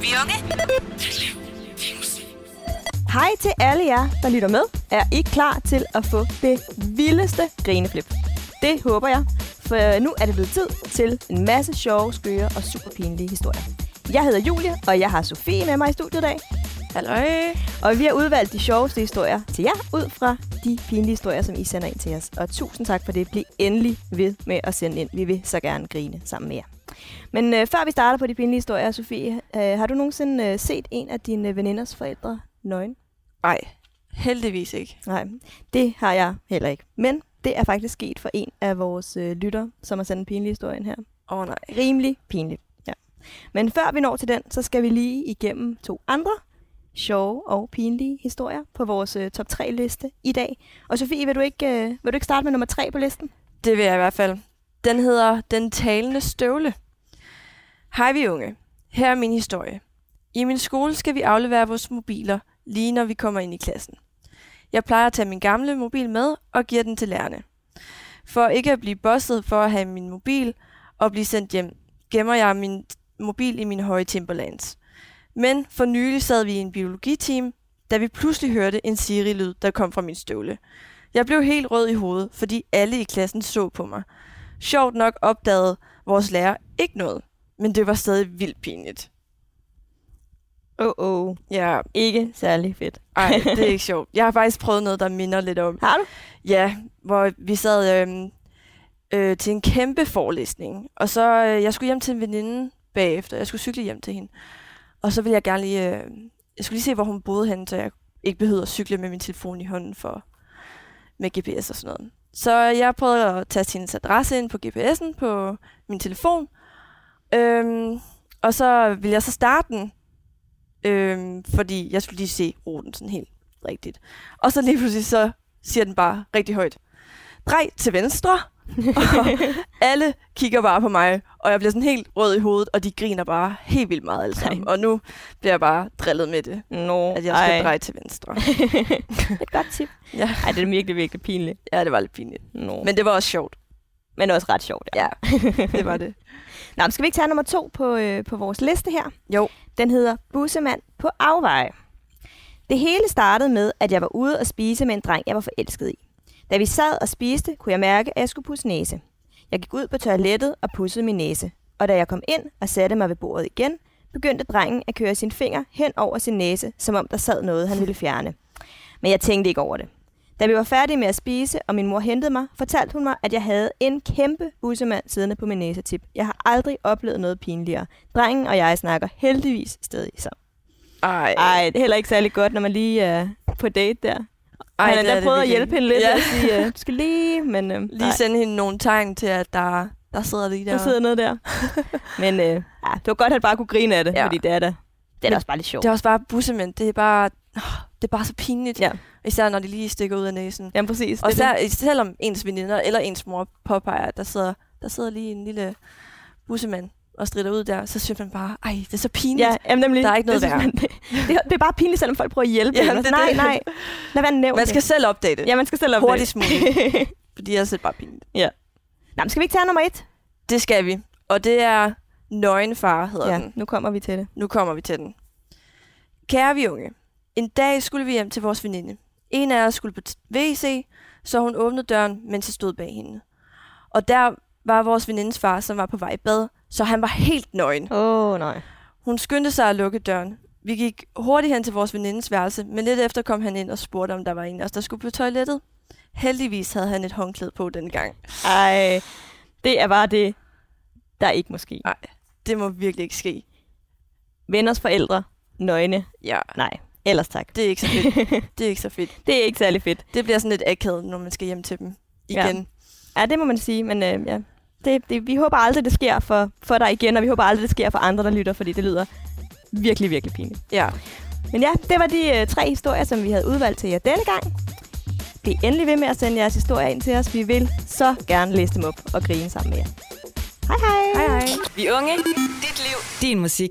Vi unge? Hej til alle jer, der lytter med. Er I klar til at få det vildeste grineflip? Det håber jeg, for nu er det blevet tid til en masse sjove, skøre og super pinlige historier. Jeg hedder Julie, og jeg har Sofie med mig i studiet i dag. Halløj. Og vi har udvalgt de sjoveste historier til jer, ud fra de pinlige historier, som I sender ind til os. Og tusind tak for det. Bliv endelig ved med at sende ind. Vi vil så gerne grine sammen med jer. Men øh, før vi starter på de pinlige historier, Sofie, øh, har du nogensinde øh, set en af dine veninders forældre nøgen? Nej, heldigvis ikke. Nej, det har jeg heller ikke. Men det er faktisk sket for en af vores øh, lytter, som har sendt en pinlig historie ind her. Åh oh, nej. Rimelig pinligt, ja. Men før vi når til den, så skal vi lige igennem to andre sjove og pinlige historier på vores øh, top 3 liste i dag. Og Sofie, vil du, ikke, øh, vil du ikke starte med nummer 3 på listen? Det vil jeg i hvert fald. Den hedder Den talende støvle. Hej vi unge. Her er min historie. I min skole skal vi aflevere vores mobiler, lige når vi kommer ind i klassen. Jeg plejer at tage min gamle mobil med og giver den til lærerne. For ikke at blive bosset for at have min mobil og blive sendt hjem, gemmer jeg min mobil i min høje Timberlands. Men for nylig sad vi i en biologiteam, da vi pludselig hørte en Siri-lyd, der kom fra min støvle. Jeg blev helt rød i hovedet, fordi alle i klassen så på mig. Sjovt nok opdagede vores lærer ikke noget, men det var stadig vildt pinligt. Åh, oh, oh. Ja, Ikke særlig fedt. ej, det er ikke sjovt. Jeg har faktisk prøvet noget, der minder lidt om. Har du? Ja, hvor vi sad øhm, øh, til en kæmpe forelæsning, og så øh, jeg skulle hjem til en veninde bagefter. Jeg skulle cykle hjem til hende. Og så ville jeg gerne lige, øh, jeg skulle lige se, hvor hun boede henne, så jeg ikke behøvede at cykle med min telefon i hånden for med GPS og sådan noget. Så jeg prøvede at tage hendes adresse ind på GPS'en på min telefon. Øhm, og så ville jeg så starte den, øhm, fordi jeg skulle lige se ruten sådan helt rigtigt. Og så lige pludselig så siger den bare rigtig højt, drej til venstre. og alle kigger bare på mig, og jeg bliver sådan helt rød i hovedet, og de griner bare helt vildt meget alle sammen. Ej. Og nu bliver jeg bare drillet med det, Nå, at jeg skal dreje til venstre. Et godt tip. ja. Ej, det er virkelig, virkelig pinligt. ja, det var lidt pinligt. Men, Men det var også sjovt. Men også ret sjovt. Ja, det var det. Nå, men skal vi ikke tage nummer to på, øh, på vores liste her? Jo. Den hedder Bussemand på afveje. Det hele startede med, at jeg var ude og spise med en dreng, jeg var forelsket i. Da vi sad og spiste, kunne jeg mærke, at jeg skulle pusse næse. Jeg gik ud på toilettet og pussede min næse. Og da jeg kom ind og satte mig ved bordet igen, begyndte drengen at køre sin finger hen over sin næse, som om der sad noget, han ville fjerne. Men jeg tænkte ikke over det. Da vi var færdige med at spise, og min mor hentede mig, fortalte hun mig, at jeg havde en kæmpe bussemand siddende på min næsetip. Jeg har aldrig oplevet noget pinligere. Drengen og jeg snakker heldigvis stadig sammen. Ej, Ej, det er heller ikke særlig godt, når man lige er på date der. Ej, han har det prøvet at hjælpe hende lidt Ja. og sige, uh, du skal lige, men uh, Lige sende hende nogle tegn til, at der, der sidder lige der. der sidder noget der. men uh, ja, det var godt, at han bare kunne grine af det, Ja. fordi det er da, det er da også bare lidt sjovt. Det er også bare bussemænd. Det er bare, det er bare så pinligt. Ja. Især når de lige stikker ud af næsen. Jamen præcis. Og det især, selvom ens veninder eller ens mor påpeger, at der sidder, der sidder lige en lille bussemand og strider ud der, så synes man bare, ej, det er så det. pinligt. Ja, jamen, nemlig, Der er ikke noget det, man, det, det, det, er bare pinligt, selvom folk prøver at hjælpe. Ja, en. det nej, det. nej. Lad være nævnt Man skal selv opdage det. det. Ja, man skal selv op Hurtigst muligt. Fordi ellers er det bare pinligt. Nå, men skal vi ikke tage nummer et? Det skal vi. Og det er Nøgenfar, hedder Ja, den. nu kommer vi til det. Nu kommer vi til den. Kære vi unge, en dag skulle vi hjem til vores veninde. En af os skulle på WC, så hun åbnede døren, mens jeg stod bag hende. Og der var vores venindes far, som var på vej i bad, så han var helt nøgen. Åh, oh, nej. Hun skyndte sig at lukke døren. Vi gik hurtigt hen til vores venindes værelse, men lidt efter kom han ind og spurgte, om der var en af os, der skulle på toilettet. Heldigvis havde han et håndklæde på den gang. Ej, det er bare det, der ikke må ske. Nej, det må virkelig ikke ske. Venners forældre, nøgne, Ja, nej. Ellers tak. det er ikke så fedt. Det er ikke så fedt. Det er ikke særlig fedt. Det bliver sådan lidt akavet, når man skal hjem til dem Ja. igen. Ja, det må man sige, men øh, ja. Det, det, vi håber aldrig, det sker for, for dig igen, og vi håber aldrig, det sker for andre, der lytter, fordi det lyder virkelig, virkelig pinligt. Ja. Men ja, det var de øh, tre historier, som vi havde udvalgt til jer denne gang. Bliv endelig ved med at sende jeres historier ind til os. Vi vil så gerne læse dem op og grine sammen med jer. Hej hej! Hej hej. Vi unge, dit liv, din musik.